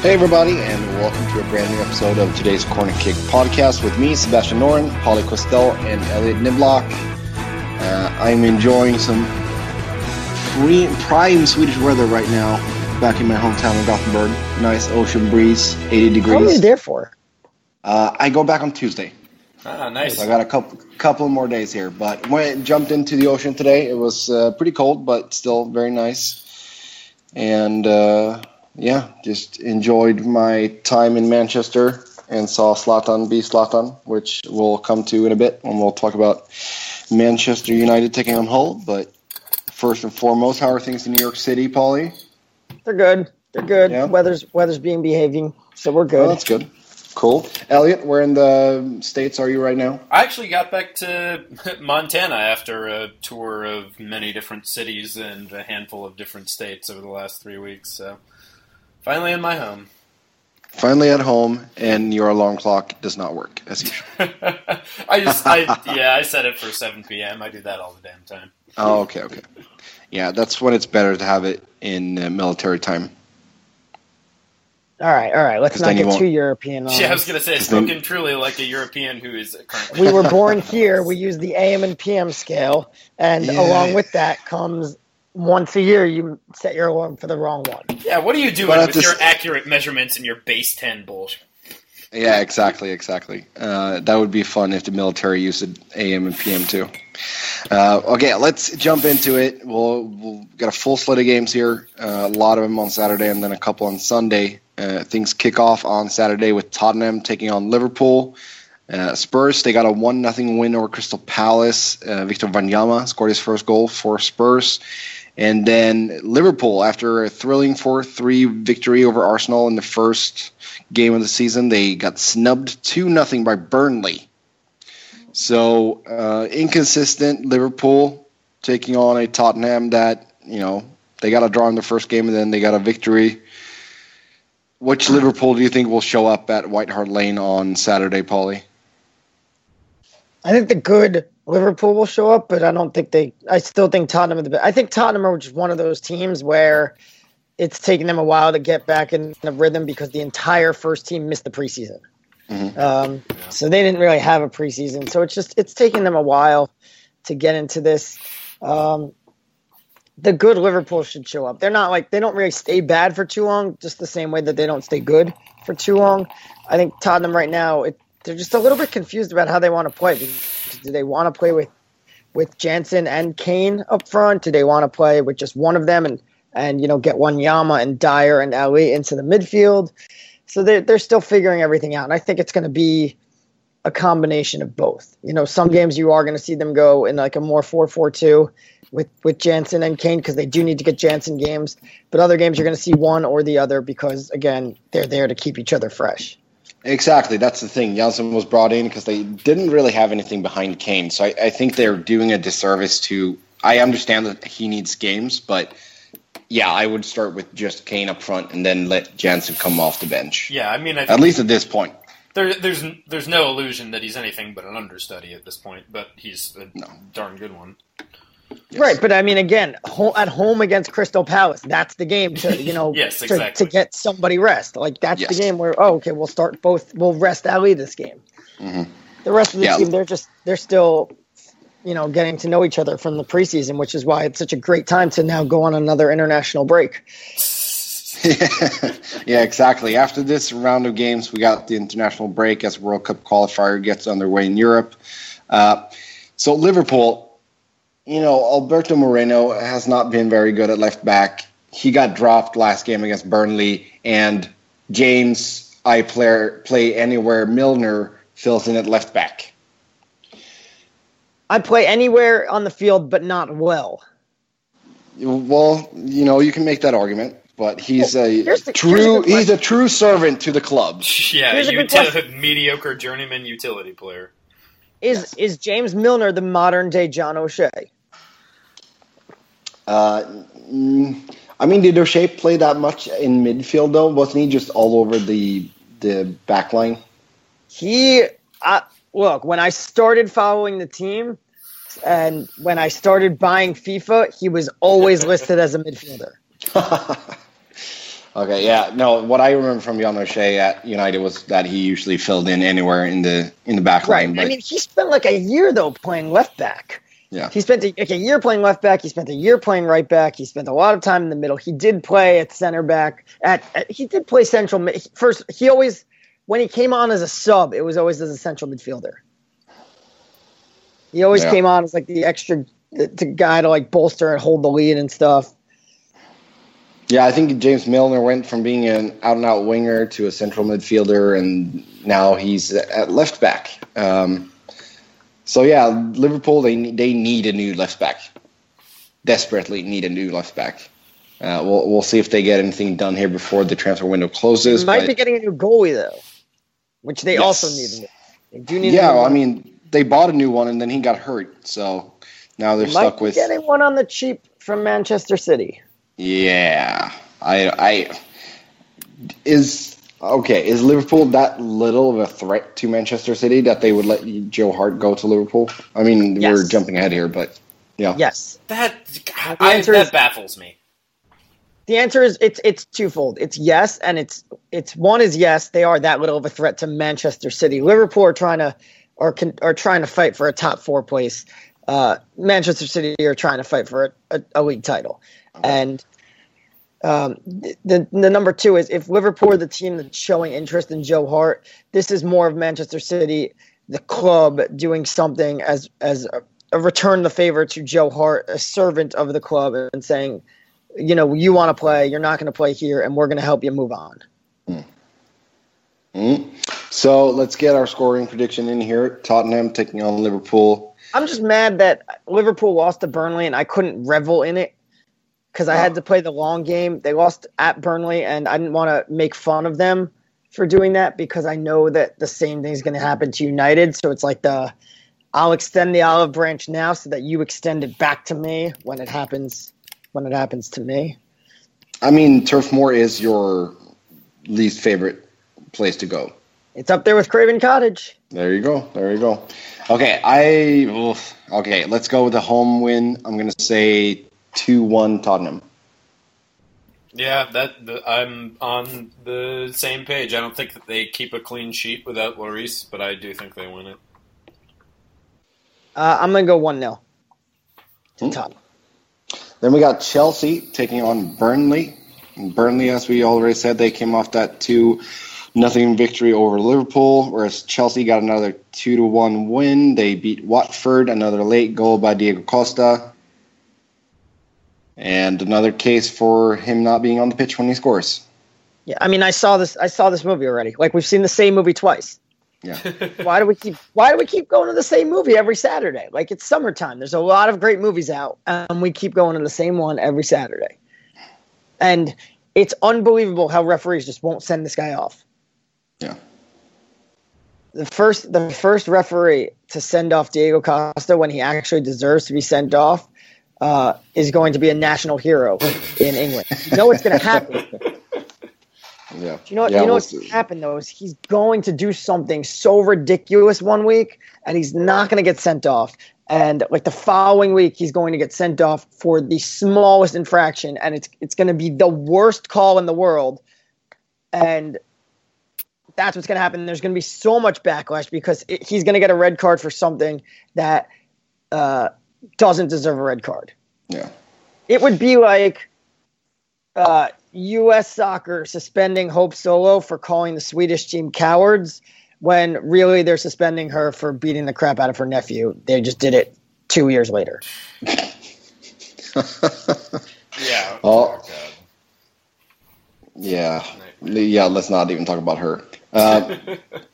Hey, everybody, and welcome to a brand new episode of today's Corner Kick podcast with me, Sebastian Noren, Paulie Questel, and Elliot Niblock. Uh, I'm enjoying some free, prime Swedish weather right now back in my hometown of Gothenburg. Nice ocean breeze, 80 degrees. How are you there for? Uh, I go back on Tuesday. Ah, nice. So I got a couple couple more days here. But when I jumped into the ocean today, it was uh, pretty cold, but still very nice. And uh, yeah, just enjoyed my time in Manchester and saw Zlatan be Zlatan, which we'll come to in a bit when we'll talk about Manchester United taking on Hull. But first and foremost, how are things in New York City, Paulie? They're good. They're good. Yeah. Weather's weather's being behaving, so we're Oh, good. that's good. Cool. Elliot, where in the States are you right now? I actually got back to Montana after a tour of many different cities and a handful of different states over the last three weeks. So finally in my home. Finally at home, and your alarm clock does not work as usual. I just, I yeah, I set it for 7 p.m. I do that all the damn time. Oh, okay, okay. Yeah, that's when it's better to have it in uh, military time. All right, all right. Let's not then you get too European on. Yeah, I was gonna say, His name- spoken truly like a European who is currently. We were born here. We use the AM and PM scale, and Yeah. along with that comes once a year you set your alarm for the wrong one. Yeah, what are you doing with this- your accurate measurements and your base 10 bullshit? Yeah, exactly, exactly. Uh, that would be fun if the military used it AM and PM too. Uh, okay, let's jump into it. We'll, we'll got a full slate of games here. Uh, a lot of them on Saturday, and then a couple on Sunday. Uh, things kick off on Saturday with Tottenham taking on Liverpool. Uh, Spurs they got a one nothing win over Crystal Palace. Uh, Victor Wanyama scored his first goal for Spurs. And then Liverpool, after a thrilling 4 3 victory over Arsenal in the first game of the season, they got snubbed 2 0 by Burnley. So, uh, inconsistent Liverpool taking on a Tottenham that, you know, they got a draw in the first game and then they got a victory. Which Liverpool do you think will show up at White Hart Lane on Saturday, Paulie? I think the good Liverpool will show up, but I don't think they. I still think Tottenham are the best. I think Tottenham are just one of those teams where it's taken them a while to get back in the rhythm because the entire first team missed the preseason. Mhm. Um, so they didn't really have a preseason. So it's just it's taken them a while to get into this. Um, the good Liverpool should show up. They're not like they don't really stay bad for too long, just the same way that they don't stay good for too long. I think Tottenham right now, it, they're just a little bit confused about how they want to play. Do they want to play with with Janssen and Kane up front? Do they want to play with just one of them and and you know get Wanyama and Dier and Alli into the midfield? So they're they're still figuring everything out, and I think it's going to be a combination of both. You know, some games you are going to see them go in like a more four four two with with Janssen and Kane because they do need to get Janssen games, but other games you're going to see one or the other because again they're there to keep each other fresh. Exactly, that's the thing. Janssen was brought in because they didn't really have anything behind Kane, so I, I think they're doing a disservice to. I understand that he needs games, but yeah, I would start with just Kane up front and then let Janssen come off the bench. Yeah, I mean, I At least at this point. there, there's there's no illusion that he's anything but an understudy at this point, but he's a No. darn good one. Yes. Right, but I mean, again, ho- at home against Crystal Palace, that's the game to you know Yes, to, exactly. to get somebody rest. Like that's Yes. the game where oh, okay, we'll start both. We'll rest Alli this game. Mhm. The rest of the Yeah. team, they're just they're still you know getting to know each other from the preseason, which is why it's such a great time to now go on another international break. yeah, exactly. After this round of games, we got the international break as World Cup qualifier gets underway in Europe. Uh, so Liverpool, you know, Alberto Moreno has not been very good at left back. He got dropped last game against Burnley, and James, I player play anywhere. Milner fills in at left back. I play anywhere on the field, but not well. Well, you know, you can make that argument, but he's a the- here's a true. good He's a true servant to the club. Yeah, Here's a good util- mediocre journeyman utility player. Is Yes. is James Milner the modern day John O'Shea? Uh, I mean, did O'Shea play that much in midfield though? Wasn't he just all over the the back line? He, uh, look, when I started following the team and when I started buying FIFA, he was always listed as a midfielder. Okay, yeah, no. What I remember from Jan O'Shea at United was that he usually filled in anywhere in the in the back Right. line. But I mean, he spent like a year though playing left back. Yeah. He spent a, like a year playing left back. He spent a year playing right back. He spent a lot of time in the middle. He did play at center back. At, at he did play central mid. First, he always when he came on as a sub, it was always as a central midfielder. He always Yeah. came on as like the extra the, the guy to like bolster and hold the lead and stuff. yeah, I think James Milner went from being an out and out winger to a central midfielder, and now he's at left back. Um, so yeah, Liverpool they they need a new left back, desperately need a new left back. Uh, we'll we'll see if they get anything done here before the transfer window closes. They might but- be getting a new goalie though, which they Yes. also need. They do need. yeah, new I mean they bought a new one and then he got hurt, so now they're Might stuck be with. getting one on the cheap from Manchester City. Yeah, I I is okay. Is Liverpool that little of a threat to Manchester City that they would let Joe Hart go to Liverpool? I mean, Yes. we're jumping ahead here, but yeah, Yes. That I, answer that is- baffles me. The answer is it's it's twofold. It's yes, and it's it's one is yes. They are that little of a threat to Manchester City. Liverpool are trying to are con, are trying to fight for a top four place. Uh, Manchester City are trying to fight for a, a, a league title, and um, the the number two is if Liverpool the team that's showing interest in Joe Hart, this is more of Manchester City, the club doing something as as a, a return the favor to Joe Hart, a servant of the club, and saying you know, you want to play, you're not going to play here, and we're going to help you move on. Mhm. So let's get our scoring prediction in here. Tottenham taking on Liverpool. I'm just mad that Liverpool lost to Burnley, and I couldn't revel in it because I had oh. to play the long game. They lost at Burnley, and I didn't want to make fun of them for doing that because I know that the same thing is going to happen to United. So it's like the I'll extend the olive branch now so that you extend it back to me when it happens when it happens to me. I mean, Turf Moor is your least favorite place to go. It's up there with Craven Cottage. There you go. There you go. Okay, I okay. Let's go with the home win. I'm gonna say two one Tottenham. Yeah, that the, I'm on the same page. I don't think that they keep a clean sheet without Lloris, but I do think they win it. Uh, I'm going to go 1 0 to Hmm. Tottenham. Then we got Chelsea taking on Burnley. Burnley, as we already said, they came off that two nothing victory over Liverpool, whereas Chelsea got another two to one win. They beat Watford, another late goal by Diego Costa. And another case for him not being on the pitch when he scores. Yeah, I mean, I saw this. I saw this movie already. Like we've seen the same movie twice. Yeah. Why do we keep? Why do we keep going to the same movie every Saturday? Like it's summertime. There's a lot of great movies out, and we keep going to the same one every Saturday. And it's unbelievable how referees just won't send this guy off. Yeah. The first, the first referee to send off Diego Costa when he actually deserves to be sent off uh, is going to be a national hero in England. You know what's going to happen? Yeah. Do you know? Yeah, you know what's see. happened though is he's going to do something so ridiculous one week, and he's not going to get sent off. And like the following week, he's going to get sent off for the smallest infraction, and it's it's going to be the worst call in the world. And that's what's going to happen. There's going to be so much backlash because it, he's going to get a red card for something that uh, doesn't deserve a red card. Yeah. It would be like uh, U.S. soccer suspending Hope Solo for calling the Swedish team cowards when really they're suspending her for beating the crap out of her nephew. They just did it two years later. Yeah. Oh. Yeah. Yeah, let's not even talk about her. Uh,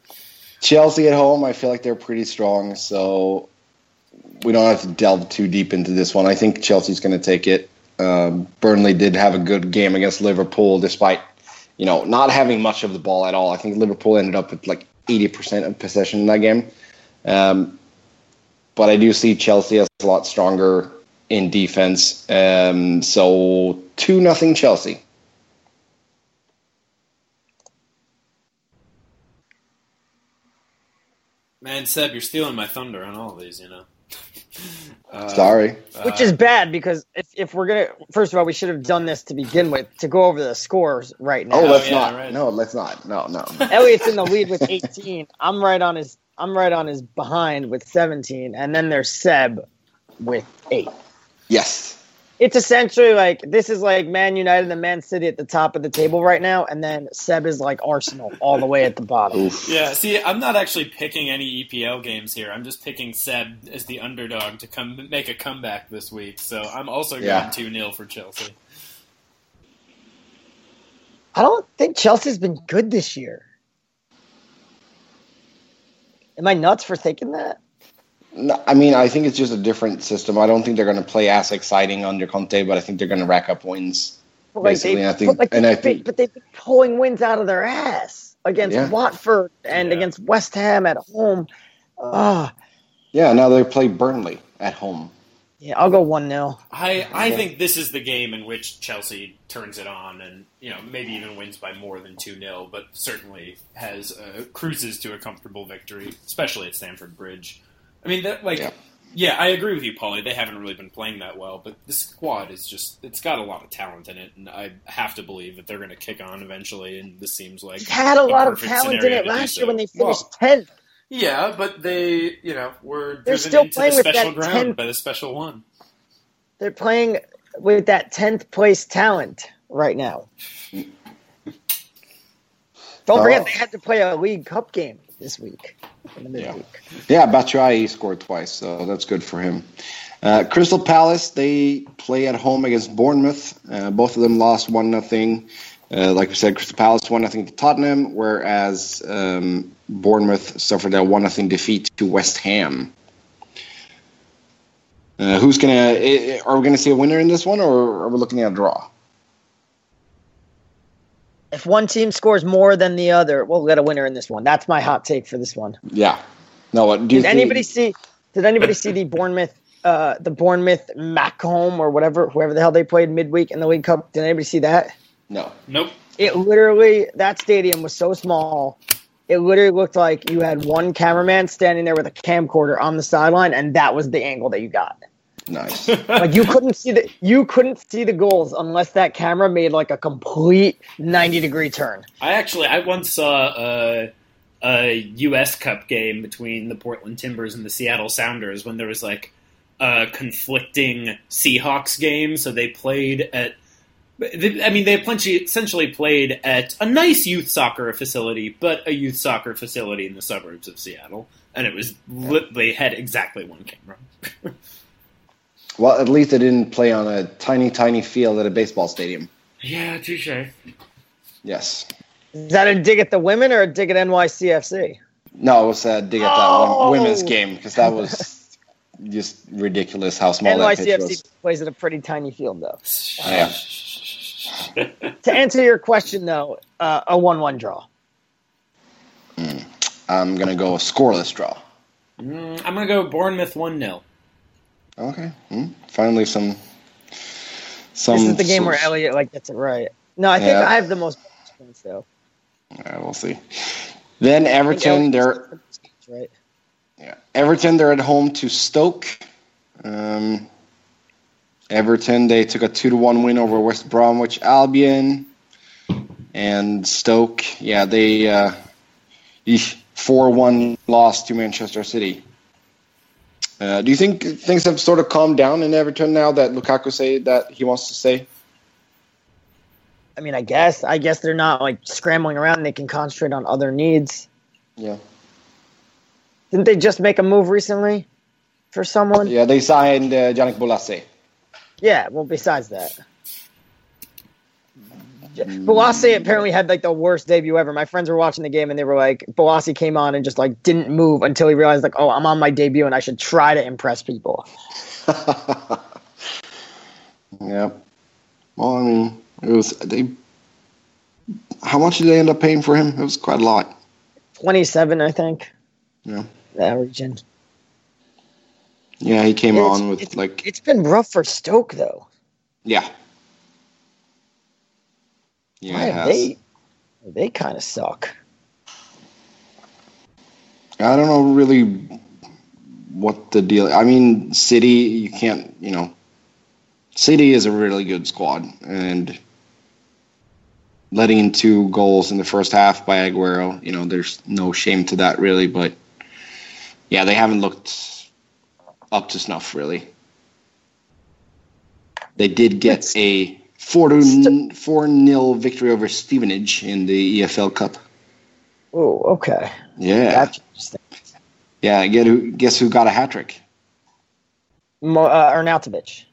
Chelsea at home, I feel like they're pretty strong, so we don't have to delve too deep into this one. I think Chelsea's going to take it. Um, Burnley did have a good game against Liverpool, despite you know not having much of the ball at all. I think Liverpool ended up with like eighty percent of possession in that game. Um, but I do see Chelsea as a lot stronger in defense. Um, so two nothing Chelsea. Man, Seb, you're stealing my thunder on all of these. You know. Uh, Sorry. Which is bad because if, if we're gonna first of all we should have done this to begin with to go over the scores right now. Oh, let's yeah, not. right. No, let's not. No, no. Elliot's in the lead with 18. I'm right on his I'm right on his behind with 17, and then there's Seb with eight. yes. It's essentially like this is like Man United and Man City at the top of the table right now, and then Seb is like Arsenal all the way at the bottom. Yeah, see, I'm not actually picking any EPL games here. I'm just picking Seb as the underdog to come make a comeback this week. So I'm also going Yeah. 2 0 for Chelsea. I don't think Chelsea's been good this year. Am I nuts for thinking that? No, I mean, I think it's just a different system. I don't think they're going to play as exciting under Conte, but I think they're going to rack up wins. But Basically, they, I think- but like and they- I think- but they've been pulling wins out of their ass against Yeah. Watford and Yeah. against West Ham at home. Ah, Yeah, now they play Burnley at home. yeah, I'll go one 0 I, I Yeah. think this is the game in which Chelsea turns it on and, you know, maybe even wins by more than 2 0, but certainly has uh, cruises to a comfortable victory, especially at Stamford Bridge. I mean, that, like, Yeah. yeah. I agree with you, Paulie. They haven't really been playing that well, but the squad is just, it's got a lot of talent in it, and I have to believe that they're going to kick on eventually, and this seems like. They had a lot of talent in it last so. year when they finished Well, 10th. Yeah, but they, you know, were They're driven still into playing the with special that ground 10 by the special one. They're playing with that 10th place talent right now. Don't Oh. forget, they had to play a League Cup game this week. Yeah. Yeah, Batshuayi scored twice, so that's good for him. Uh, Crystal Palace, they play at home against Bournemouth. Uh, both of them lost 1 nothing. Uh, like we said, Crystal Palace 1 nothing to Tottenham, whereas um, Bournemouth suffered a 1 nothing defeat to West Ham. Uh, who's gonna? Are we gonna see a winner in this one, or are we looking at a draw? If one team scores more than the other, we'll get a winner in this one. That's my hot take for this one. Yeah. No. What do you Did think- anybody see? Did anybody see the Bournemouth, uh, the Bournemouth Morecambe or whatever, whoever the hell they played midweek in the League Cup? Did anybody see that? No. Nope. It literally that stadium was so small. It literally looked like you had one cameraman standing there with a camcorder on the sideline, and that was the angle that you got. Nice. Like you couldn't see the you couldn't see the goals unless that camera made like a complete ninety degree turn. I actually I once saw a, a U.S. Cup game between the Portland Timbers and the Seattle Sounders when there was like a conflicting Seahawks game. So they played at. I mean, they plenty, essentially played at a nice youth soccer facility, but a youth soccer facility in the suburbs of Seattle, and it was li- they had exactly one camera. well, at least they didn't play on a tiny, tiny field at a baseball stadium. yeah, touche. Yes. Is that a dig at the women or a dig at NYCFC? No, it was a dig at that Oh! one women's game because that was just ridiculous how small that pitch NYCFC was. plays at a pretty tiny field though. Yeah. To answer your question though, uh, a one-one draw. I'm gonna go a scoreless draw. Mm, I'm gonna go Bournemouth one 0 Okay. Hmm. Finally, some. Some. This is the game where Elliot like gets it right. No, I think Yeah. I have the most points though. Yeah, we'll see. Then Everton, they're gets the most points, right. yeah. Everton, they're at home to Stoke. Um, Everton, they took a two to one win over West Bromwich Albion, and Stoke, yeah, they uh, four one loss to Manchester City. Uh, do you think things have sort of calmed down in Everton now that Lukaku say that he wants to stay? I mean, I guess I guess they're not like scrambling around. They can concentrate on other needs. Yeah. Didn't they just make a move recently for someone? Yeah, they signed uh, Yannick Bolasie. Yeah, well, besides that. Bolasie apparently had like the worst debut ever. My friends were watching the game and they were like, Bolasie came on and just like didn't move until he realized like, oh, I'm on my debut and I should try to impress people. yeah. Well, I mean, it was they. How much did they end up paying for him? It was quite a lot. 27, I think. Yeah. That region. Yeah, he came Yeah, on with it's- like It's been rough for Stoke though. yeah. Yeah, Why it have has. they they kind of suck. I don't know really what the deal. I mean, City, you can't, you know, City is a really good squad, and letting in two goals in the first half by Aguero, you know, there's no shame to that really, but yeah, they haven't looked up to snuff really. They did get a 4 to 4 nil victory over Stevenage in the EFL Cup. Oh, okay. Yeah. That's. Yeah, get who, guess who got a hat trick? Mo- uh, Arnautovic.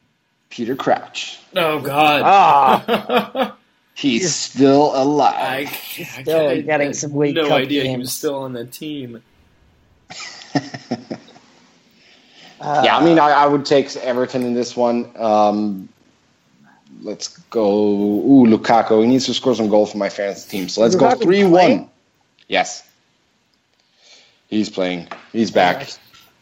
Peter Crouch. Oh God. Ah, He's He's- still alive. I, Still I- getting I some League No Cup idea he was still on the team. uh, yeah, I mean, I, I would take Everton in this one. Um, let's go. Ooh, Lukaku. He needs to score some goals for my fantasy team. So let's go three one. Yes. He's playing. He's back.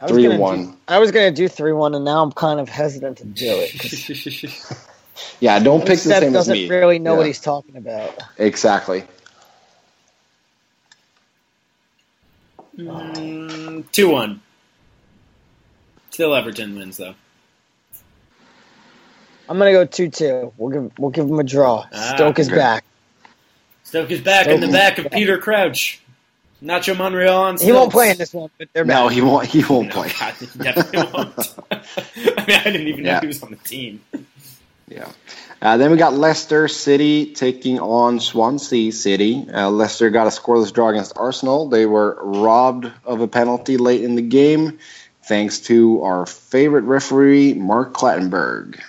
Three one. do- I was gonna do three one, and now I'm kind of hesitant to do it. Yeah, don't pick the same as doesn't me. really know Yeah, what he's talking about. Exactly. Mm, Two one. Still Everton wins though. I'm gonna go two two. We'll give we'll give him a draw. Ah, Stoke is okay. back. Stoke is back in the back of back. Peter Crouch. Nacho Monreal on He won't play in this one, but they're back. No, he won't. He won't No, play. God, he definitely won't. I mean, I didn't even know he was on the team. Yeah. Uh, then we got Leicester City taking on Swansea City. Uh, Leicester got a scoreless draw against Arsenal. They were robbed of a penalty late in the game, thanks to our favorite referee, Mark Clattenburg.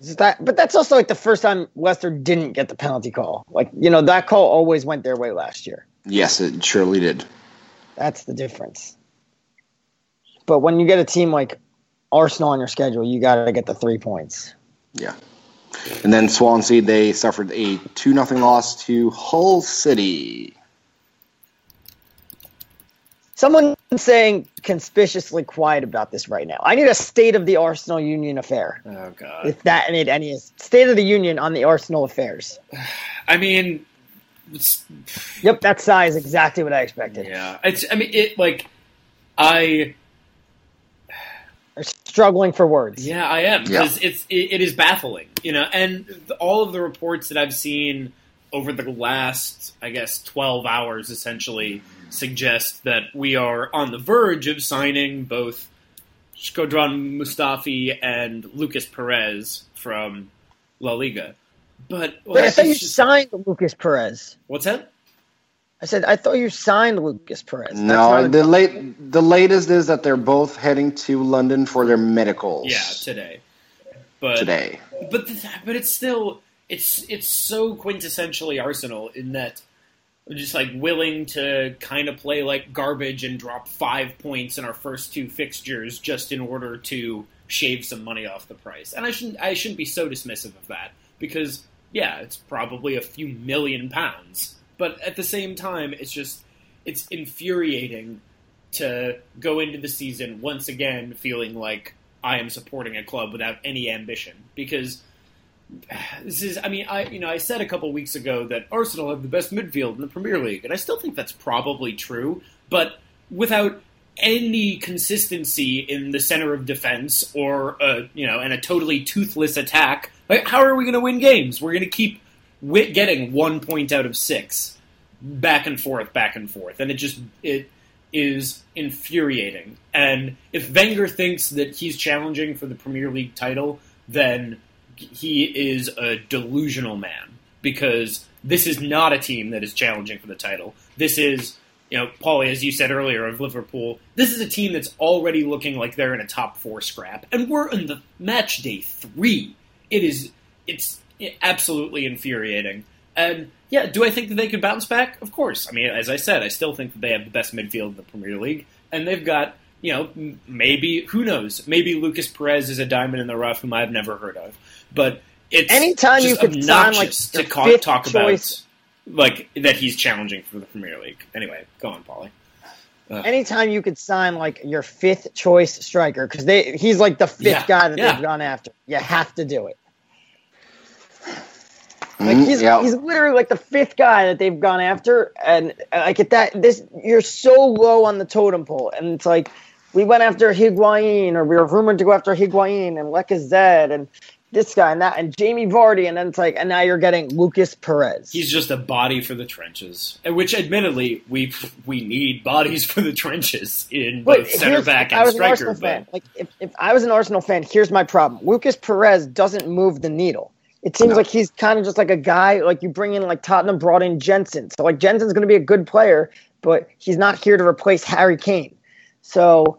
Is that, but that's also like the first time Leicester didn't get the penalty call. Like you know that call always went their way last year. Yes, it surely did. That's the difference. But when you get a team like Arsenal on your schedule, you got to get the three points. Yeah. And then Swansea, they suffered a 2 0 loss to Hull City. Someone saying conspicuously quiet about this right now. I need a state of the Arsenal Union affair. Oh God. If that need any state of the union on the Arsenal affairs. I mean, Yep, that size exactly what I expected. yeah. It's. I mean, it like. I They're struggling for words. Yeah, I am because it's it, it is baffling, you know, and all of the reports that I've seen over the last, I guess, twelve hours essentially suggest that we are on the verge of signing both Shkodran Mustafi and Lucas Perez from La Liga. But Wait, I thought you just- signed Lucas Perez. what's that? I said I thought you signed Lucas Perez. That's No, the late the latest is that they're both heading to London for their medicals Yeah, today. But today. but th- but it's still it's it's so quintessentially Arsenal in that we're just like willing to kind of play like garbage and drop five points in our first two fixtures just in order to shave some money off the price. And I shouldn't I shouldn't be so dismissive of that because yeah, it's probably a few million pounds, but at the same time, it's just it's infuriating to go into the season once again feeling like I am supporting a club without any ambition because this is I mean I you know I said a couple weeks ago that Arsenal have the best midfield in the Premier League and I still think that's probably true but without any consistency in the center of defense or uh, you know and a totally toothless attack like how are we going to win games we're going to keep getting one point out of 6 back and forth back and forth and it just it is infuriating. And if Wenger thinks that he's challenging for the Premier League title, then he is a delusional man because this is not a team that is challenging for the title. This is, you know, Paulie, as you said earlier of Liverpool, this is a team that's already looking like they're in a top four scrap, and we're in the match day three. It is, it's absolutely infuriating. And yeah, do I think that they could bounce back? Of course. I mean, as I said, I still think that they have the best midfield in the Premier League, and they've got, you know, maybe who knows? Maybe Lucas Perez is a diamond in the rough whom I've never heard of. But it's Anytime just you could sign, like, to ca- talk choice- about like that he's challenging for the Premier League. Anyway, go on, Paulie. anytime you could sign like your fifth choice striker because they he's like the fifth Yeah, guy that yeah. they've gone after. You have to do it. Like Mm, he's yeah. he's literally like the fifth guy that they've gone after, and uh, like at that this you're so low on the totem pole, and it's like we went after Higuain, or we were rumored to go after Higuain and Lacazette and this guy and that and Jamie Vardy, and then it's like, and now you're getting Lucas Perez. He's just a body for the trenches, which, admittedly, we we need bodies for the trenches in both But center back and an striker. Arsenal But fan, like if, if I was an Arsenal fan, here's my problem. Lucas Perez doesn't move the needle. It seems No. like he's kind of just like a guy like you bring in like Tottenham brought in Janssen. So like Janssen's going to be a good player, but he's not here to replace Harry Kane. So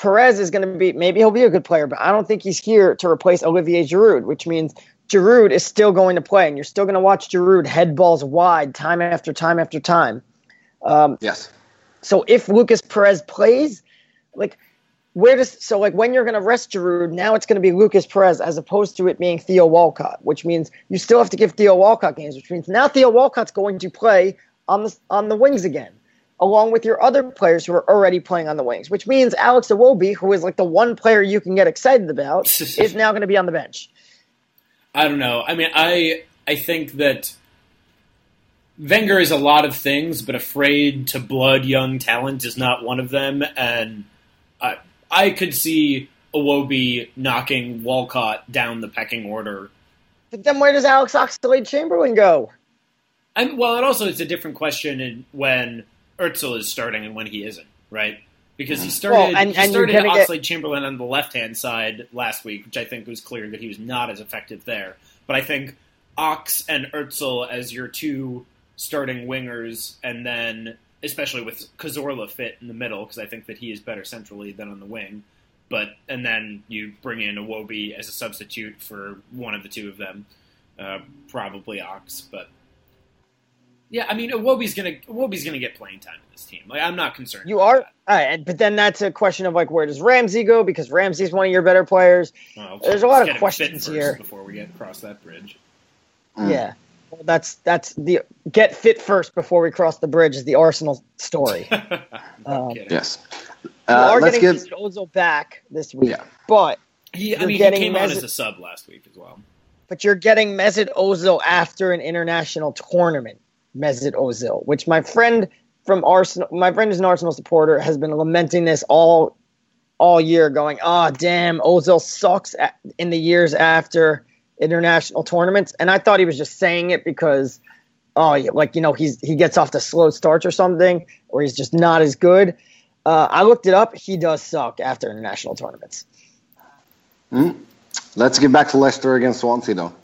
Perez is going to be maybe he'll be a good player, but I don't think he's here to replace Olivier Giroud, which means Giroud is still going to play, and you're still going to watch Giroud head balls wide time after time after time. Um, Yes. so if Lucas Perez plays, like where does so like when you're going to rest Giroud, now it's going to be Lucas Perez as opposed to it being Theo Walcott, which means you still have to give Theo Walcott games, which means now Theo Walcott's going to play on the on the wings again, along with your other players who are already playing on the wings, which means Alex Iwobi, who is like the one player you can get excited about, is now going to be on the bench. I don't know. I mean, I I think that Wenger is a lot of things, but afraid to blood young talent is not one of them. And I I could see Iwobi knocking Walcott down the pecking order. But then where does Alex Oxlade Chamberlain go? And well, it also it's a different question when Ozil is starting and when he isn't, right? Because he started Well, and- he and you're started gonna get- Oxlade Chamberlain on the left hand side last week, which I think was clear that he was not as effective there. But I think Ox and Ozil as your two starting wingers, and then especially with Cazorla fit in the middle, because I think that he is better centrally than on the wing. But and then you bring in Iwobi as a substitute for one of the two of them, uh, probably Ox. But yeah, I mean Iwobi's gonna Iwobi's gonna get playing time in this team. Like I'm not concerned. You are, that. all right, but then that's a question of like where does Ramsey go because Ramsey's one of your better players. Well, There's a lot let's of get him fit questions here. before we get across that bridge. Mm. Yeah, well, that's that's the get fit first before we cross the bridge is the Arsenal story. Um, kidding. Yes. you Uh, are let's getting get. Mesut Ozil back this week, Yeah. but He, I You're mean, he getting came on Mesut- as a sub last week as well. but you're getting Mesut Ozil after an international tournament. Mesut Ozil, which my friend from Arsenal, my friend is an Arsenal supporter, has been lamenting this all all year, going, "Ah, damn, Ozil sucks in the years after international tournaments." And I thought he was just saying it because, oh, like you know, he's he gets off the slow starts or something, or he's just not as good. Uh, I looked it up; he does suck after international tournaments. Let's get back to Leicester against Swansea, though.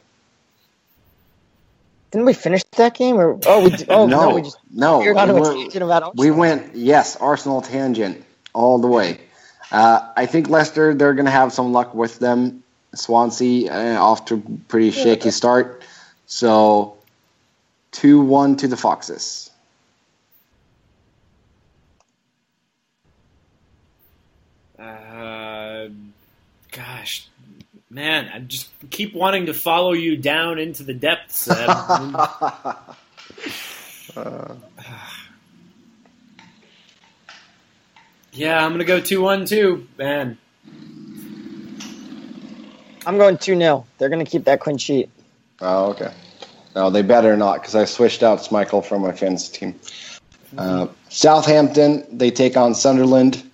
Didn't we finish that game? Or oh, we did, oh no, no, we just no. veered we're- tangent about We went, yes, Arsenal tangent all the way. Uh, I think Leicester, they're going to have some luck with them. Swansea, uh, off to a pretty shaky start. So, 2 1 to the Foxes. Uh, gosh, man, I just keep wanting to follow you down into the depths. Seb. yeah, I'm gonna go two one two, man. I'm going 2 0. They're going to keep that clean sheet. Oh, okay. No, they better not because I switched out Schmeichel from my fantasy team. Uh, Southampton, they take on Sunderland,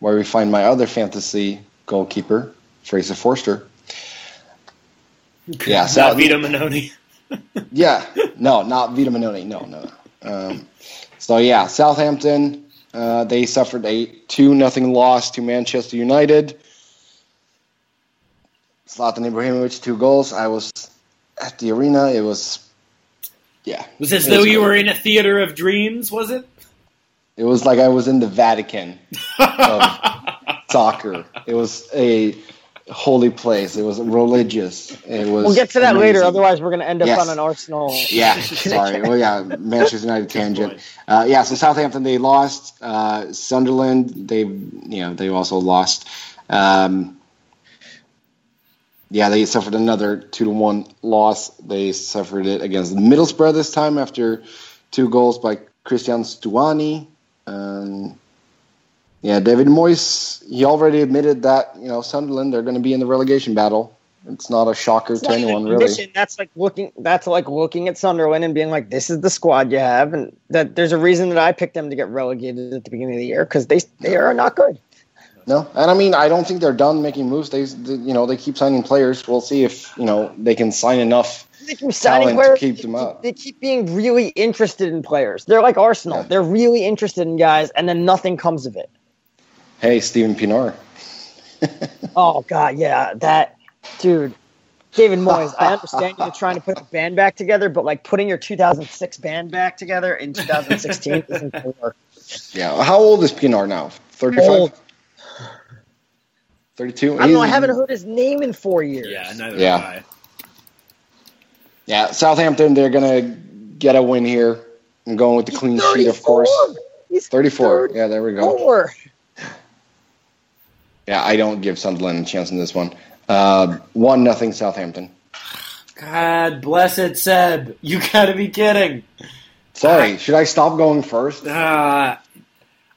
where we find my other fantasy goalkeeper, Fraser Forster. Yeah, not South- Vito Mannone. Yeah, no, not Vito Mannone. No, no. Um, so yeah, Southampton, uh, they suffered a two nothing loss to Manchester United. Zlatan Ibrahimovic two goals. I was at the arena. It was, yeah, Was as It though was you great. were in a theater of dreams? Was it? it was like I was in the Vatican of soccer. It was a holy place. It was religious. It was. We'll get to that later. Otherwise, we're going to end up Yes. on an Arsenal. Yeah, sorry. Well, yeah, Manchester United tangent. Uh, yeah, so Southampton they lost. Uh, Sunderland they you know they also lost. Um, yeah, they suffered another two to one loss. They suffered it against Middlesbrough this time after two goals by Christian Stuani. Um, yeah, David Moyes he already admitted that you know Sunderland they're going to be in the relegation battle. It's not a shocker It's to anyone really. That's like looking. That's like looking at Sunderland and being like, "This is the squad you have," and that there's a reason that I picked them to get relegated at the beginning of the year because they they are not good. No, and I mean I don't think they're done making moves. They, you know they keep signing players. We'll see if you know they can sign enough They keep signing talent to players. keep them up. they keep being really interested in players. They're like Arsenal. Yeah. They're really interested in guys, and then nothing comes of it. Hey, Steven Pienaar. Oh God, yeah, that dude, David Moyes. I understand you're trying to put the band back together, but like putting your 2006 band back together in 2016 isn't gonna work. Yeah, how old is Pinar now? 35? Old. 32? I don't know. I haven't heard his name in four years. Yeah, neither Yeah. have I. Yeah, Southampton, they're going to get a win here. I'm going with the He's clean sheet, of course. He's 34. Yeah, there we go. 34. Yeah, I don't give Sunderland a chance in this one. Uh, one nothing Southampton. God bless it, Seb. You gotta be kidding. Sorry, should I stop going first? Uh,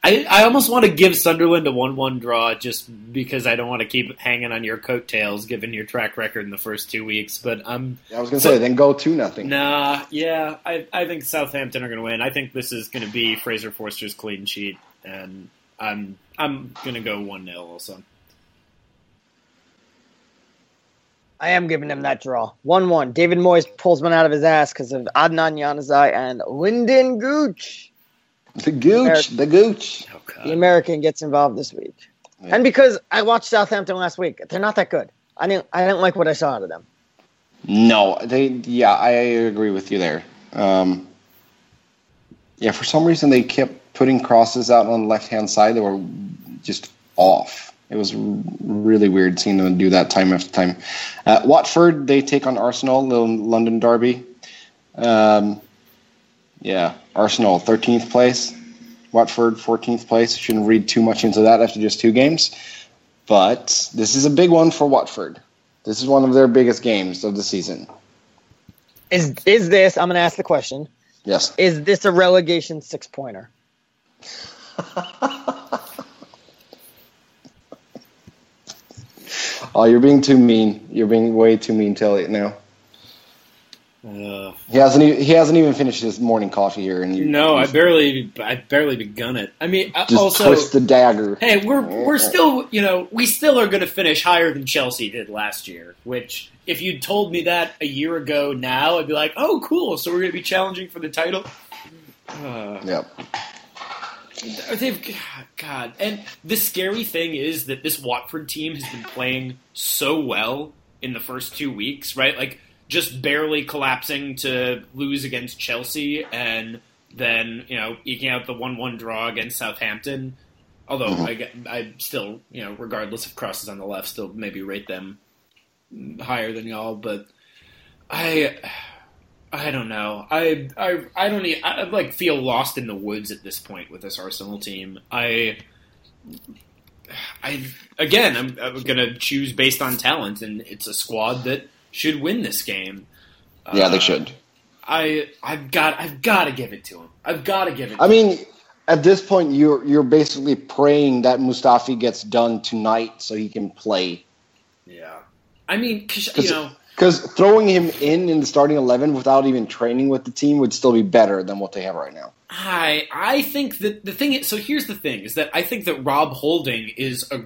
I I almost want to give Sunderland a one-one draw just because I don't want to keep hanging on your coattails, given your track record in the first two weeks. But I'm I was going to So- say, then go two nothing. nah, yeah. I I think Southampton are going to win. I think this is going to be Fraser Forster's clean sheet, and I'm I'm going to go one 0 also. I am giving him that draw. 1 1. David Moyes pulls one out of his ass because of Adnan Januzaj and Lynden Gooch. The gooch, the gooch. Oh The American gets involved this week. Yeah. And because I watched Southampton last week, they're not that good. I didn't I didn't like what I saw out of them. No, they. Yeah, I agree with you there. Um, yeah, for some reason they kept putting crosses out on the left hand side. They were just off. It was really weird seeing them do that time after time. Uh, Watford they take on Arsenal, little London derby. Um, yeah, Arsenal thirteenth place, Watford fourteenth place. Shouldn't read too much into that after just two games, but this is a big one for Watford. This is one of their biggest games of the season. Is is this I'm gonna ask the question, Yes. is this a relegation six pointer? Oh, you're being too mean. You're being way too mean to Elliot now. Uh, He hasn't. e- He hasn't even finished his morning coffee here, and you no, I barely I barely begun it. I mean, uh, just also twist the dagger. Hey, we're we're still you know we still are going to finish higher than Chelsea did last year. Which, if you'd told me that a year ago, now I'd be like, oh, cool. So we're going to be challenging for the title. Uh, Yep. They've God, and the scary thing is that this Watford team has been playing so well in the first two weeks, right? Like just barely collapsing to lose against Chelsea, and then you know eking out the one-one draw against Southampton. Although Mhm. I I still, you know, regardless of crosses on the left, still maybe rate them higher than y'all. But I, I don't know. I, I, I don't. e I like feel lost in the woods at this point with this Arsenal team. I, I again, I'm, I'm gonna choose based on talent, and it's a squad that should win this game. Yeah, they Uh, should. I, I've got, I've got to give it to him. I've got to give it. I to him. mean, at this point, you're you're basically praying that Mustafi gets done tonight so he can play. yeah. I mean, 'cause, you 'Cause- know. Because throwing him in in the starting eleven without even training with the team would still be better than what they have right now. I I think that the thing is so here's the thing is that I think that Rob Holding is a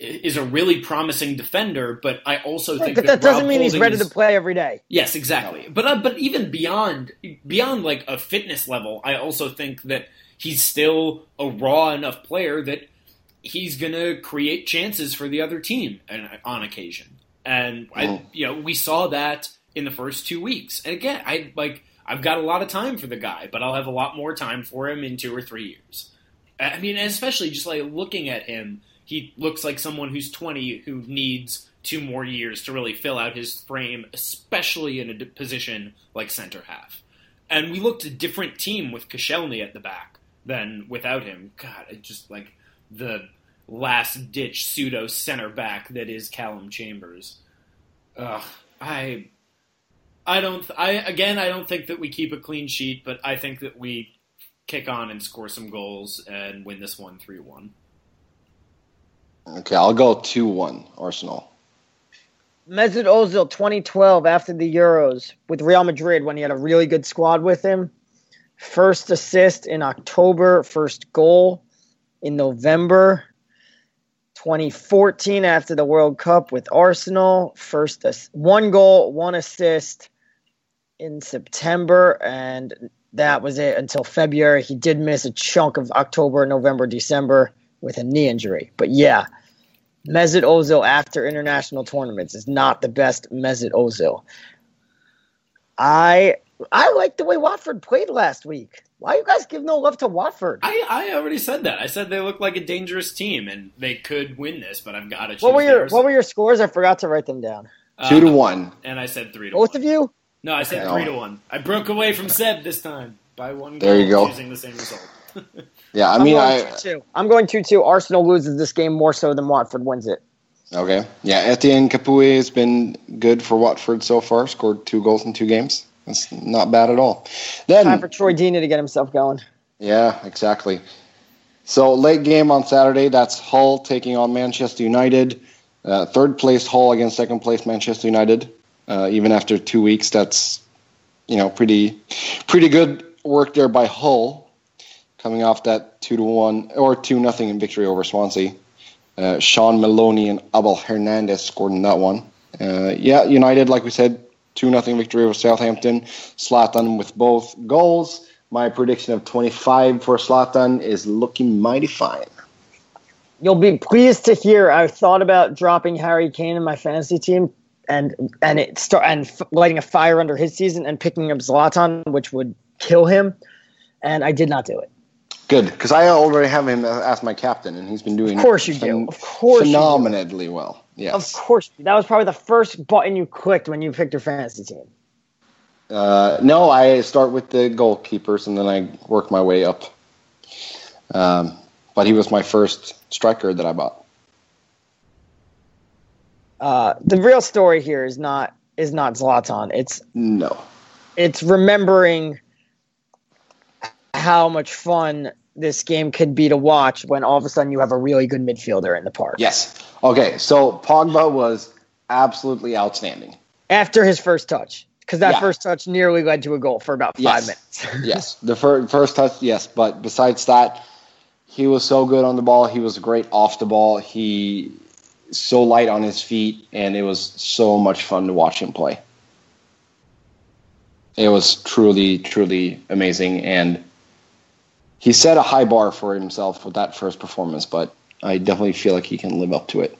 is a really promising defender, but I also think but that doesn't Rob mean he's ready is- to play every day. Yes, exactly. But uh, but even beyond beyond like a fitness level, I also think that he's still a raw enough player that he's gonna create chances for the other team on occasion. And I, Mhm. you know, we saw that in the first two weeks. And again, I like I've got a lot of time for the guy, but I'll have a lot more time for him in two or three years. I mean, especially just like looking at him, he looks like someone who's 20 who needs two more years to really fill out his frame, especially in a position like center half. And we looked a different team with Koscielny at the back than without him. God, it just like the last ditch pseudo center back that is Calum Chambers. Ugh, I, I don't. I again, I don't think that we keep a clean sheet, but I think that we kick on and score some goals and win this one three one. Okay, I'll go two one Arsenal. Mesut Ozil 2012 after the Euros with Real Madrid when he had a really good squad with him. First assist in October, first goal in November. 2014 after the World Cup with Arsenal. First, one goal, one assist in September, and that was it until February. He did miss a chunk of October, November, December with a knee injury. But yeah, Mesut Ozil after international tournaments is not the best Mesut Ozil. I I like the way Watford played last week. Why you guys give no love to Watford? I, I already said that. I said they look like a dangerous team and they could win this, but I've got to. What were your What were your scores? I forgot to write them down. Uh, Two to one. And I said three to Both one. of you? No, I said three to one. I broke away from Seb this time by one. There you go. Using the same result. yeah, I mean, I'm I. Two. I'm going two two. Arsenal loses this game more so than Watford wins it. Okay. Yeah, Etienne Capoue has been good for Watford so far. Scored two goals in two games. That's not bad at all. Then time for Troy Deeney to get himself going. Yeah, exactly. So late game on Saturday. That's Hull taking on Manchester United. Uh, third place Hull against second place Manchester United. Uh, even after two weeks, that's you know pretty pretty good work there by Hull, coming off that two to one or two nothing in victory over Swansea. Uh, Shaun Maloney and Abel Hernandez scored in that one. Uh, yeah, United, like we said, two nothing victory over Southampton. Zlatan with both goals. My prediction of 25 for Zlatan is looking mighty fine. You'll be pleased to hear I thought about dropping Harry Kane in my fantasy team and and it start and f- lighting a fire under his season and picking up Zlatan, which would kill him, and I did not do it. Good, because I already have him as my captain, and he's been doing. Of course you do. Of course, phenomenally well. Yes. Of course, that was probably the first button you clicked when you picked your fantasy team. Uh, no, I start with the goalkeepers and then I work my way up. Um, but he was my first striker that I bought. Uh, the real story here is not is not Zlatan. It's no. It's remembering how much fun this game could be to watch when all of a sudden you have a really good midfielder in the park. Yes. Okay. So Pogba was absolutely outstanding after his first touch because that yeah. first touch nearly led to a goal for about five yes. minutes. yes, the fir- first touch, yes, but besides that, he was so good on the ball. He was great off the ball. He so light on his feet, and it was so much fun to watch him play. It was truly, truly amazing, and he set a high bar for himself with that first performance. But I definitely feel like he can live up to it.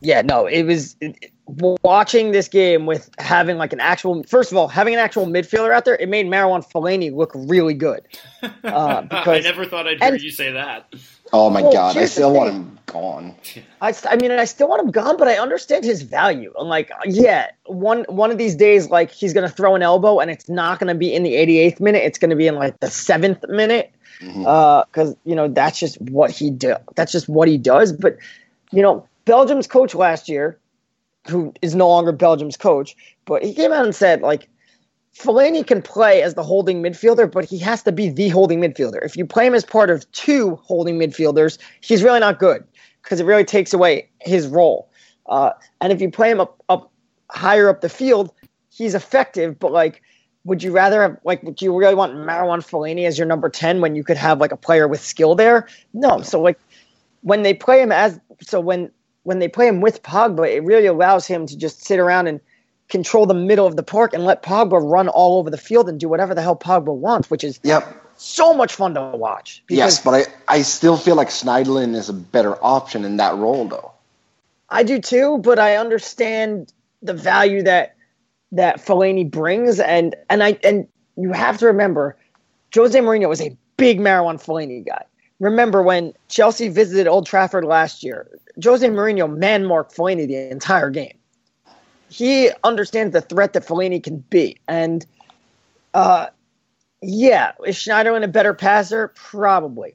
Yeah, no, it was. It, watching this game with having like an actual first of all having an actual midfielder out there it made Marouane Fellaini look really good uh, because, I never thought I'd hear and, you say that oh my well, god I still want him gone. I, I mean I still want him gone but I understand his value. I'm like yeah one one of these days like he's gonna throw an elbow and it's not gonna be in the 88th minute. It's gonna be in like the seventh minute. Because mm-hmm. uh, you know that's just what he do that's just what he does. But you know Belgium's coach last year who is no longer Belgium's coach, but he came out and said like Fellaini can play as the holding midfielder, but he has to be the holding midfielder. If you play him as part of two holding midfielders, he's really not good because it really takes away his role. Uh, and if you play him up, up higher up the field, he's effective, but like would you rather have like do you really want Marouane Fellaini as your number 10 when you could have like a player with skill there? No. So like when they play him as so when when they play him with Pogba, it really allows him to just sit around and control the middle of the park and let Pogba run all over the field and do whatever the hell Pogba wants, which is yep. so much fun to watch. Yes, but I, I still feel like Schneiderlin is a better option in that role, though. I do too, but I understand the value that that Fellaini brings, and and I and you have to remember, Jose Mourinho was a big Marouane Fellaini guy remember when Chelsea visited Old Trafford last year, Jose Mourinho man marked Fellaini the entire game. He understands the threat that Fellaini can be. And uh, yeah, is Schneiderlin a better passer? Probably.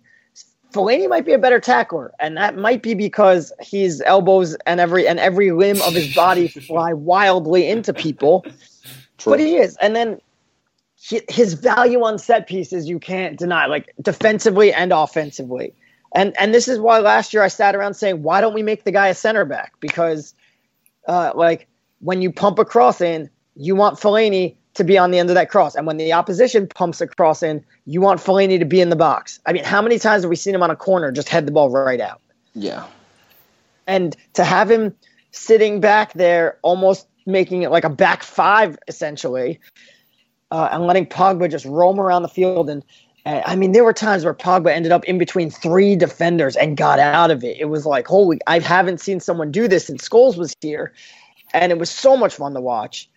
Fellaini might be a better tackler, and that might be because his elbows and every and every limb of his body fly wildly into people. True. But he is. And then his value on set pieces you can't deny, like defensively and offensively. And and this is why last year I sat around saying, why don't we make the guy a center back? Because uh, like when you pump a cross in, you want Fellaini to be on the end of that cross. And when the opposition pumps a cross in, you want Fellaini to be in the box. I mean, how many times have we seen him on a corner just head the ball right out? Yeah. And to have him sitting back there, almost making it like a back five, essentially, uh, and letting Pogba just roam around the field. And, and I mean, there were times where Pogba ended up in between three defenders and got out of it. It was like, holy, I haven't seen someone do this since Scholes was here. And it was so much fun to watch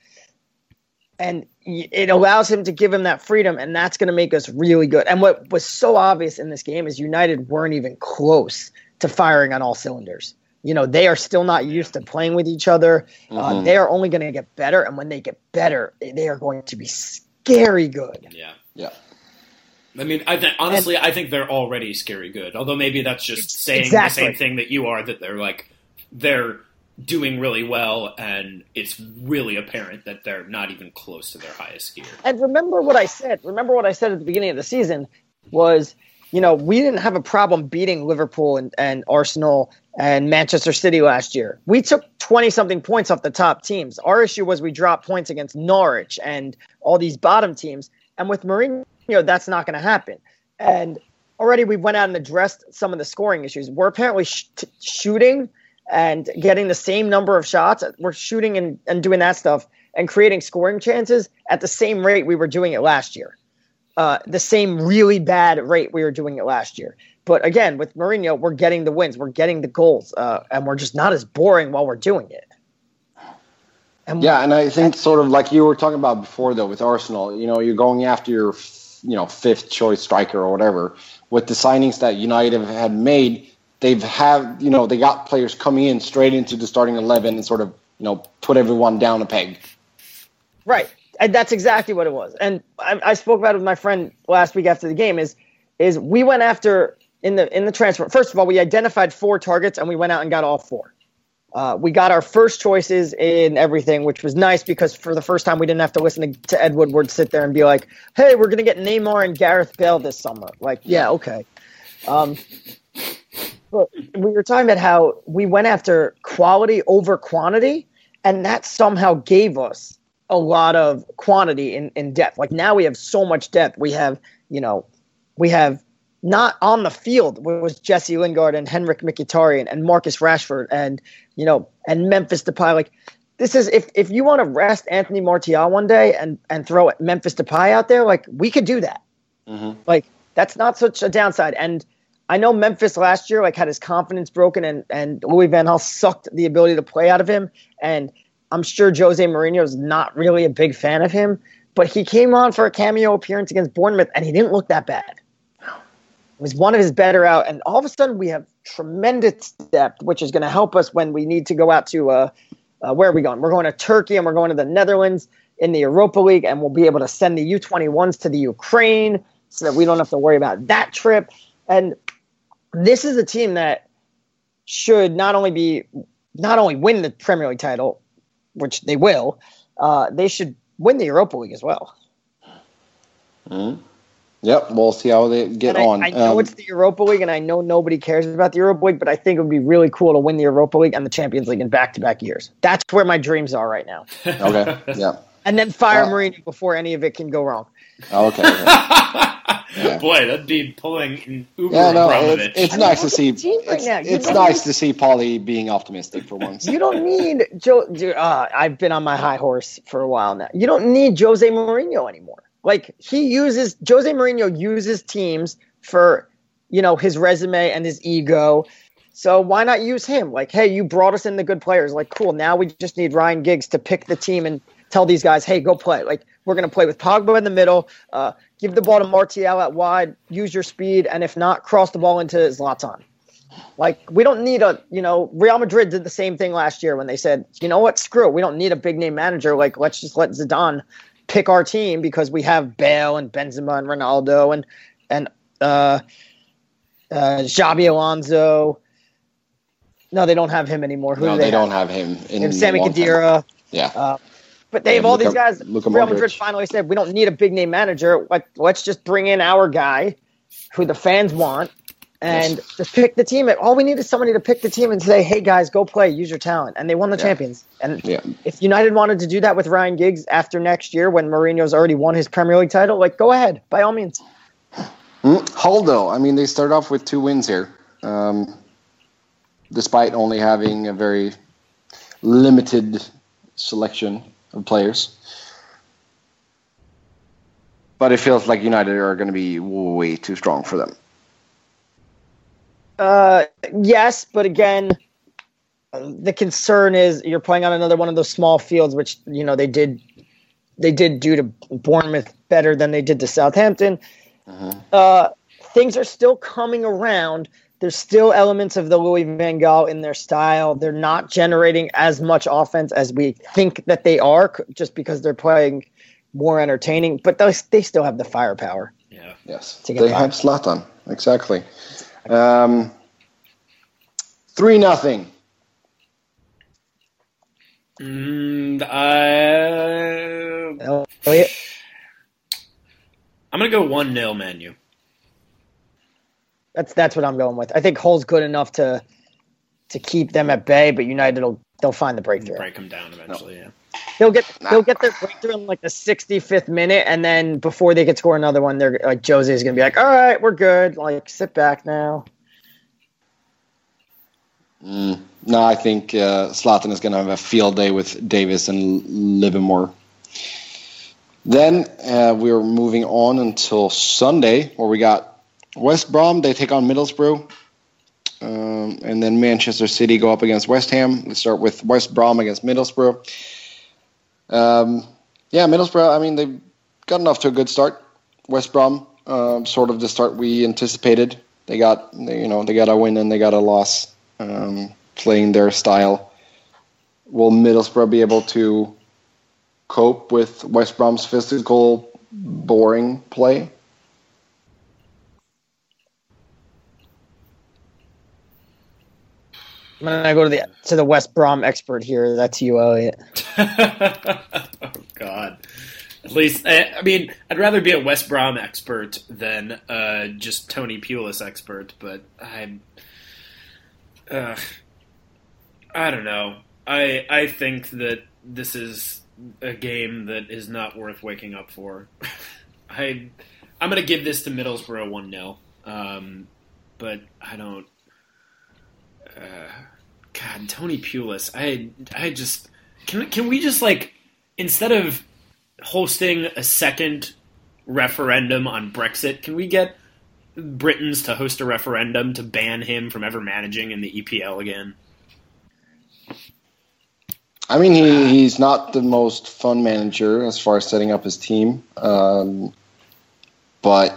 and it allows him to give him that freedom, and that's going to make us really good. And what was so obvious in this game is United weren't even close to firing on all cylinders. You know, they are still not used to playing with each other. Uh, mm-hmm. Uh, they are only going to get better, and when they get better, they are going to be scary good. Yeah, yeah. I mean, I think honestly, and, I think they're already scary good. Although maybe that's just saying exactly. the same thing that you are. That they're like they're doing really well, and it's really apparent that they're not even close to their highest gear. And remember what I said. Remember what I said at the beginning of the season was, you know, we didn't have a problem beating Liverpool and, and Arsenal and Manchester City last year. We took 20 something points off the top teams. Our issue was we dropped points against Norwich and all these bottom teams. And with Mourinho, that's not going to happen. And already we went out and addressed some of the scoring issues. We're apparently sh- shooting – and getting the same number of shots. We're shooting and, and doing that stuff and creating scoring chances at the same rate we were doing it last year. Uh, the same really bad rate we were doing it last year. But again, with Mourinho, we're getting the wins, we're getting the goals, uh, and we're just not as boring while we're doing it. And yeah, and I think sort of like you were talking about before, though, with Arsenal, you know, you're going after your, you know, fifth choice striker or whatever. With the signings that United have had made, they've have you know they got players coming in straight into the starting eleven and sort of you know put everyone down a peg. Right, and that's exactly what it was. And I, I spoke about it with my friend last week after the game. Is is we went after in the in the transfer. First of all, we identified four targets and we went out and got all four. Uh, we got our first choices in everything, which was nice because for the first time we didn't have to listen to, to Ed Woodward sit there and be like, "Hey, we're going to get Neymar and Gareth Bale this summer." Like, yeah, okay. Um, but we were talking about how we went after quality over quantity, and that somehow gave us a lot of quantity in, in depth. Like now we have so much depth. We have, you know, we have not on the field was Jesse Lingard and Henrik Mkhitaryan and Marcus Rashford and you know and Memphis Depay. Like this is if if you want to rest Anthony Martial one day and and throw Memphis Depay out there, like we could do that. Mm-hmm. Like that's not such a downside. And I know Memphis last year like had his confidence broken and and Louis Van Gaal sucked the ability to play out of him and I'm sure Jose Mourinho is not really a big fan of him, but he came on for a cameo appearance against Bournemouth and he didn't look that bad. It was one of his better out, and all of a sudden we have tremendous depth, which is going to help us when we need to go out to uh, uh, where are we going? We're going to Turkey and we're going to the Netherlands in the Europa League, and we'll be able to send the U21s to the Ukraine so that we don't have to worry about that trip. And this is a team that should not only be not only win the Premier League title, which they will, uh, they should win the Europa League as well. Mm-hmm. Yep, we'll see how they get I, on. I know um, it's the Europa League, and I know nobody cares about the Europa League, but I think it would be really cool to win the Europa League and the Champions League in back-to-back years. That's where my dreams are right now. okay, yeah. And then fire uh, Mourinho before any of it can go wrong. Okay. okay. Yeah. Boy, that'd be pulling an Uber yeah, no, it's, it's nice to see. It's, right it's nice to see Paulie being optimistic for once. You don't need Joe. Uh, I've been on my high horse for a while now. You don't need Jose Mourinho anymore. Like he uses Jose Mourinho uses teams for you know his resume and his ego. So why not use him? Like, hey, you brought us in the good players. Like, cool. Now we just need Ryan Giggs to pick the team and tell these guys, hey, go play. Like, we're going to play with Pogba in the middle. Uh, give the ball to Martial at wide, use your speed, and if not, cross the ball into Zlatan. Like we don't need a, you know, Real Madrid did the same thing last year when they said, you know what, screw it, we don't need a big name manager. Like let's just let Zidane pick our team because we have Bale and Benzema and Ronaldo and and uh, uh, Xabi Alonso. No, they don't have him anymore. Who no, do they, they don't have him. In and Sami Khedira. Yeah. Uh, but they have all these guys. Real Madrid finally said, we don't need a big name manager. Let, let's just bring in our guy who the fans want and just pick the team. All we need is somebody to pick the team and say, "Hey guys, go play, use your talent." And they won the Yeah. champions. And Yeah. if United wanted to do that with Ryan Giggs after next year, when Mourinho's already won his Premier League title, like go ahead, by all means. Mm, Hull, though, I mean, they start off with two wins here, um, despite only having a very limited selection of players. But it feels like United are going to be way too strong for them. Uh, yes, but again, the concern is you're playing on another one of those small fields, which you know they did they did do to Bournemouth better than they did to Southampton. Uh, things are still coming around. There's still elements of the Louis Van Gaal in their style. They're not generating as much offense as we think that they are, just because they're playing more entertaining. But they, they still have the firepower. Yeah. Yes, they by. have Zlatan exactly. Um, Three nothing. Mm, I, Elliot, I'm gonna go one 0 Man U. That's that's what I'm going with. I think Hull's good enough to to keep them at bay, but United will they'll find the breakthrough. Break them down eventually. Yeah. They'll get they'll get their breakthrough in like the 65th minute, and then before they could score another one, they're like Jose's gonna be like, "All right, we're good. Like sit back now." Mm, no, I think uh, Zlatan is going to have a field day with Davies and Livermore. Then uh, we're moving on until Sunday, where we got West Brom. They take on Middlesbrough. Um, and then Manchester City go up against West Ham. We start with West Brom against Middlesbrough. Um, yeah, Middlesbrough, I mean, they've gotten off to a good start. West Brom, um, sort of the start we anticipated. They got, you know, they got a win and they got a loss, um, playing their style. Will Middlesbrough be able to cope with West Brom's physical, boring play? I'm gonna go to the to the West Brom expert here. That's you, Elliot. oh God. At least, I, I mean, I'd rather be a West Brom expert than uh, just Tony Pulis expert. But I, uh, I don't know. I I think that this is a game that is not worth waking up for. I I'm gonna give this to Middlesbrough one 0 um, but I don't. Uh, God, Tony Pulis. I I just can can we just like instead of hosting a second referendum on Brexit, can we get Britons to host a referendum to ban him from ever managing in the EPL again? I mean, he, he's not the most fun manager as far as setting up his team. Um, but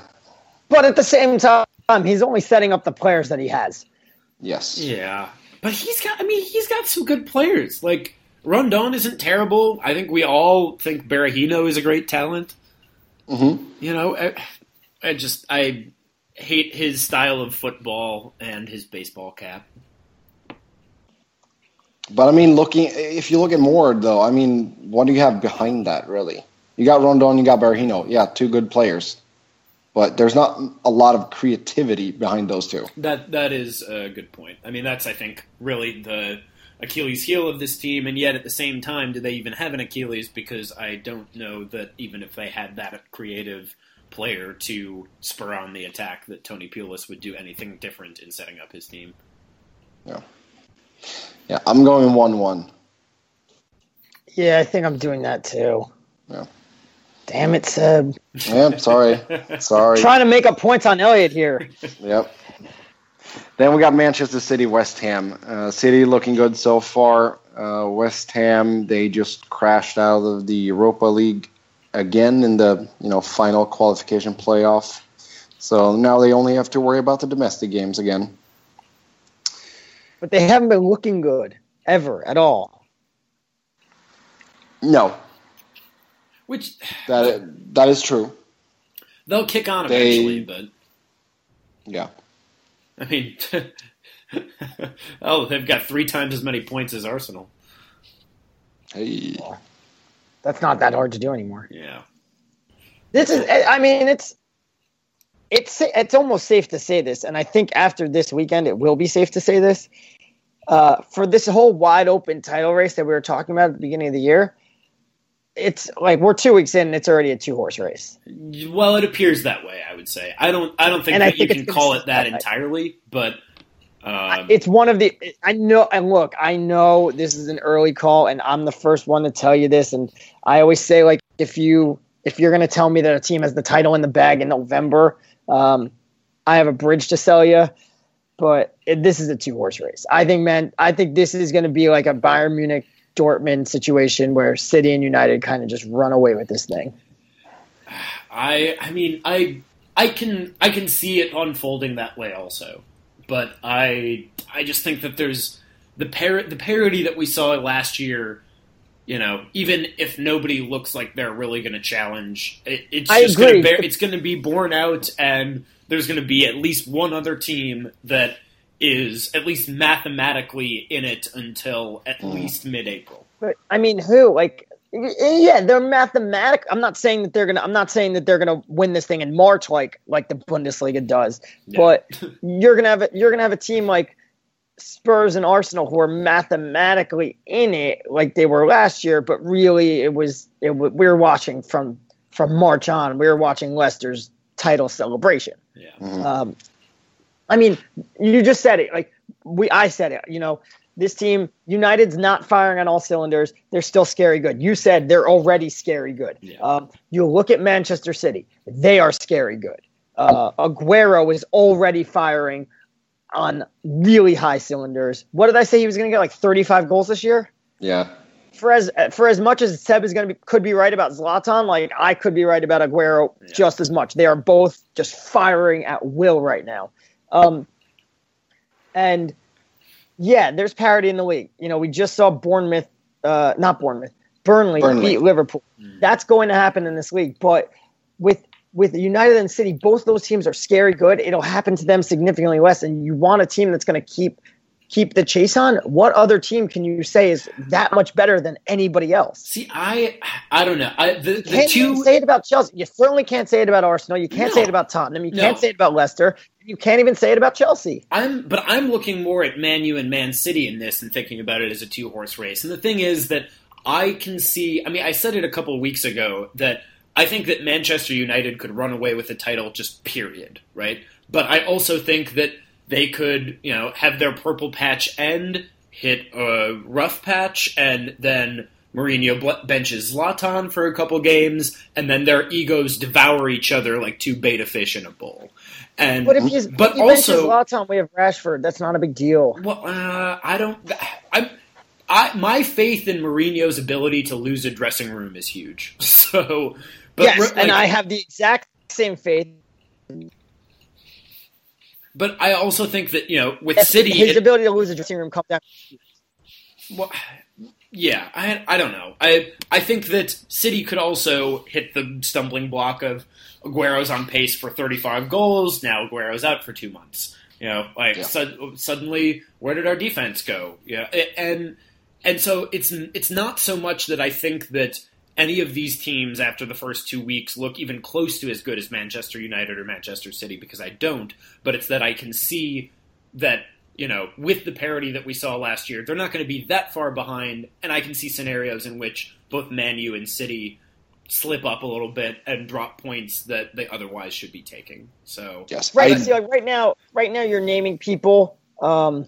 But at the same time, he's only setting up the players that he has. Yes, Yeah, but he's got. I mean, he's got some good players. Like Rondon isn't terrible. I think we all think Berahino is a great talent. hmm You know, I, I just I hate his style of football and his baseball cap. But I mean, looking if you look at more though, I mean, what do you have behind that really? You got Rondon, you got Berahino. Yeah, two good players, but there's not a lot of creativity behind those two. That that is a good point. I mean, that's I think really the Achilles heel of this team, and yet at the same time, do they even have an Achilles? Because I don't know that even if they had that creative player to spur on the attack, that Tony Pulis would do anything different in setting up his team. Yeah, yeah, I'm going one-one. Yeah, I think I'm doing that too. Yeah. Damn it, Seb. Yeah, sorry, sorry. Trying to make up points on Elliot here. Yep. Then we got Manchester City, West Ham. Uh, City looking good so far. Uh, West Ham they just crashed out of the Europa League again in the you know final qualification playoff. So now they only have to worry about the domestic games again. But they haven't been looking good ever at all. No, Which that that is true. they'll kick on They- eventually, but Yeah. I mean, oh, they've got three times as many points as Arsenal. Hey. That's not that hard to do anymore. Yeah. This is, I mean, it's it's it's almost safe to say this, and I think after this weekend, it will be safe to say this. Uh, for this whole wide open title race that we were talking about at the beginning of the year, it's like we're two weeks in, and it's already a two horse race. Well, it appears that way. I would say. I don't. I don't think And that you can call it that that entirely, but. Um, it's one of the I know and look, I know this is an early call and I'm the first one to tell you this and I always say like if you if you're going to tell me that a team has the title in the bag in November, um, I have a bridge to sell you, but it, this is a two horse race. I think man, I think this is going to be like a Bayern Munich Dortmund situation where City and United kind of just run away with this thing. I I mean I I can I can see it unfolding that way also, but I I just think that there's the par- the parity that we saw last year. You know, even if nobody looks like they're really going to challenge, it, it's I just going to bear, it's going to be borne out, and there's going to be at least one other team that is at least mathematically in it until at least mid-April. But I mean, who? Like, yeah, they're mathematic. I'm not saying that they're gonna. I'm not saying that they're gonna win this thing in March, like like the Bundesliga does. Yeah. But you're gonna have a, you're gonna have a team like Spurs and Arsenal who are mathematically in it, like they were last year. But really, it was it. We were watching from from March on. We were watching Leicester's title celebration. Yeah. Um, I mean, you just said it. Like we, I said it. You know, this team, United's not firing on all cylinders. They're still scary good. You said they're already scary good. Yeah. Um, you look at Manchester City; they are scary good. Uh, Aguero is already firing on really high cylinders. What did I say? He was going to get like 35 goals this year. Yeah. For as for as much as Seb is going to be could be right about Zlatan, like I could be right about Aguero Yeah. just as much. They are both just firing at will right now. Um, and yeah, there's parity in the league. You know, we just saw Bournemouth, uh, not Bournemouth, Burnley, Burnley. beat Liverpool. Mm. That's going to happen in this league. But with with United and City, both those teams are scary good. It'll happen to them significantly less. And you want a team that's going to keep keep the chase on. What other team can you say is that much better than anybody else? See, I I don't know. I the, the can't two say it about Chelsea. You certainly can't say it about Arsenal. You can't No. say it about Tottenham. You No. can't say it about Leicester. You can't even say it about Chelsea. I'm, but I'm looking more at Man U and Man City in this and thinking about it as a two horse race. And the thing is that I can see. I mean, I said it a couple of weeks ago that I think that Manchester United could run away with the title, just period, right? But I also think that they could, you know, have their purple patch end, hit a rough patch, and then Mourinho benches Zlatan for a couple games, and then their egos devour each other like two beta fish in a bowl. And But if he's But if he also- Zlatan, we have Rashford. That's not a big deal. well, uh, I don't. I, I, my faith in Mourinho's ability to lose a dressing room is huge. So, but yes, re- and I have the exact same faith. But I also think that you know, with City, his it- ability to lose a dressing room comes down. well, yeah, I, I don't know. I, I think that City could also hit the stumbling block of Aguero's on pace for 35 goals. Now Aguero's out for two months. You know, like Yeah. sud- suddenly, where did our defense go? Yeah, and and so it's it's not so much that I think that any of these teams after the first two weeks look even close to as good as Manchester United or Manchester City because I don't, but it's that I can see that you know with the parity that we saw last year, they're not going to be that far behind, and I can see scenarios in which both Man U and City slip up a little bit and drop points that they otherwise should be taking. So Yes. Right. I- see, like right now, right now, you're naming people. Um,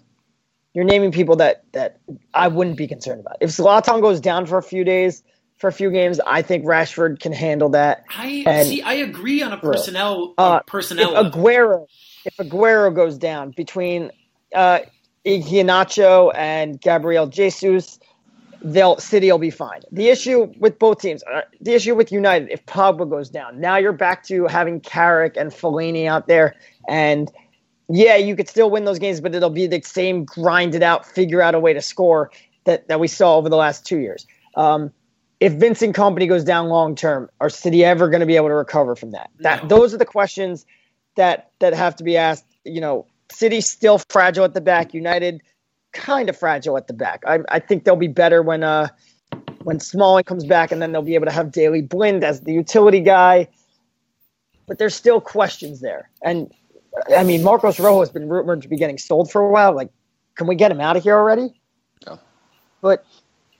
you're naming people that that I wouldn't be concerned about. If Zlatan goes down for a few days, for a few games, I think Rashford can handle that. I And- see. I agree on a personnel Uh, a personnel. if. Aguero, if Aguero goes down between uh, and Gabriel Jesus, they'll City will be fine. The issue with both teams, uh, the issue with United, if Pogba goes down, now you're back to having Carrick and Fellaini out there, and yeah, you could still win those games, but it'll be the same grinded out, figure out a way to score that that we saw over the last two years. Um, if Vincent Kompany goes down long term, are City ever going to be able to recover from that? That No. those are the questions that that have to be asked. You know, City still fragile at the back. United kind of fragile at the back. I, I think they'll be better when uh when Smalling comes back, and then they'll be able to have Daley Blind as the utility guy. but there's still questions there. And I mean, Marcos Rojo has been rumored to be getting sold for a while. Like, can we get him out of here already? Yeah. But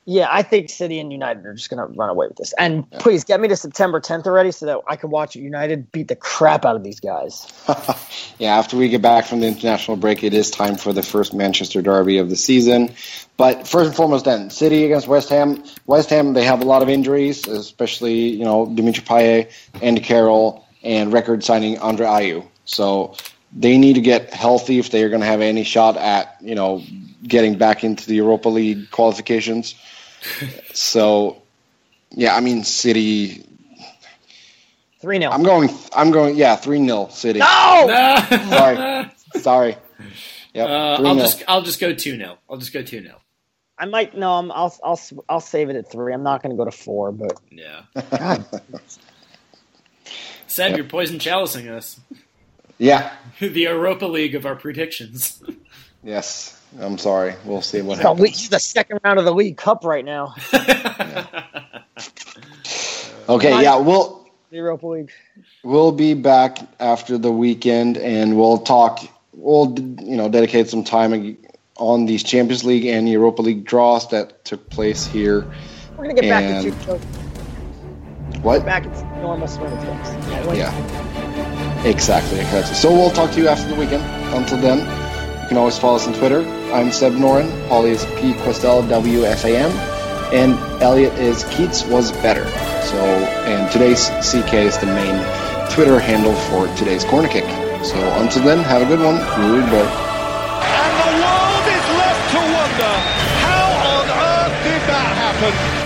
yeah, I think City and United are just going to run away with this. And yeah. please get me to September 10th already so that I can watch United beat the crap out of these guys. yeah, after we get back from the international break, it is time for the first Manchester derby of the season. But first and foremost, then City against West Ham. West Ham, they have a lot of injuries, especially you know Dimitri Payet, Andy Carroll, and record signing Andre Ayew. So they need to get healthy if they are going to have any shot at you know getting back into the Europa League qualifications. so, yeah, I mean City. Three 0 I'm going. I'm going. Yeah, three 0 City. No. Sorry. Sorry. Yep. Uh, I'll just. I'll just go two 0 I'll just go two 0 I might no. I'm, I'll I'll I'll save it at three. I'm not going to go to four, but yeah. God. Seb, yep. you're poison chalicing us. Yeah. the Europa League of our predictions. yes. I'm sorry. We'll see what happens. It's the second round of the League Cup right now. yeah. Okay, yeah, we'll the Europa League. We'll be back after the weekend, and we'll talk. We'll you know dedicate some time on these Champions League and Europa League draws that took place here. We're gonna get and back into what? Back into normal swing of things. Yeah. yeah. Exactly. Exactly. So we'll talk to you after the weekend. Until then, can always follow us on Twitter. I'm Seb Noren. Paulie is P Questel WFAM, and Elliot is Keats was better. So, and today's CK is the main Twitter handle for today's corner kick. So until then, have a good one. Goodbye. And the world is left to wonder how on earth did that happen?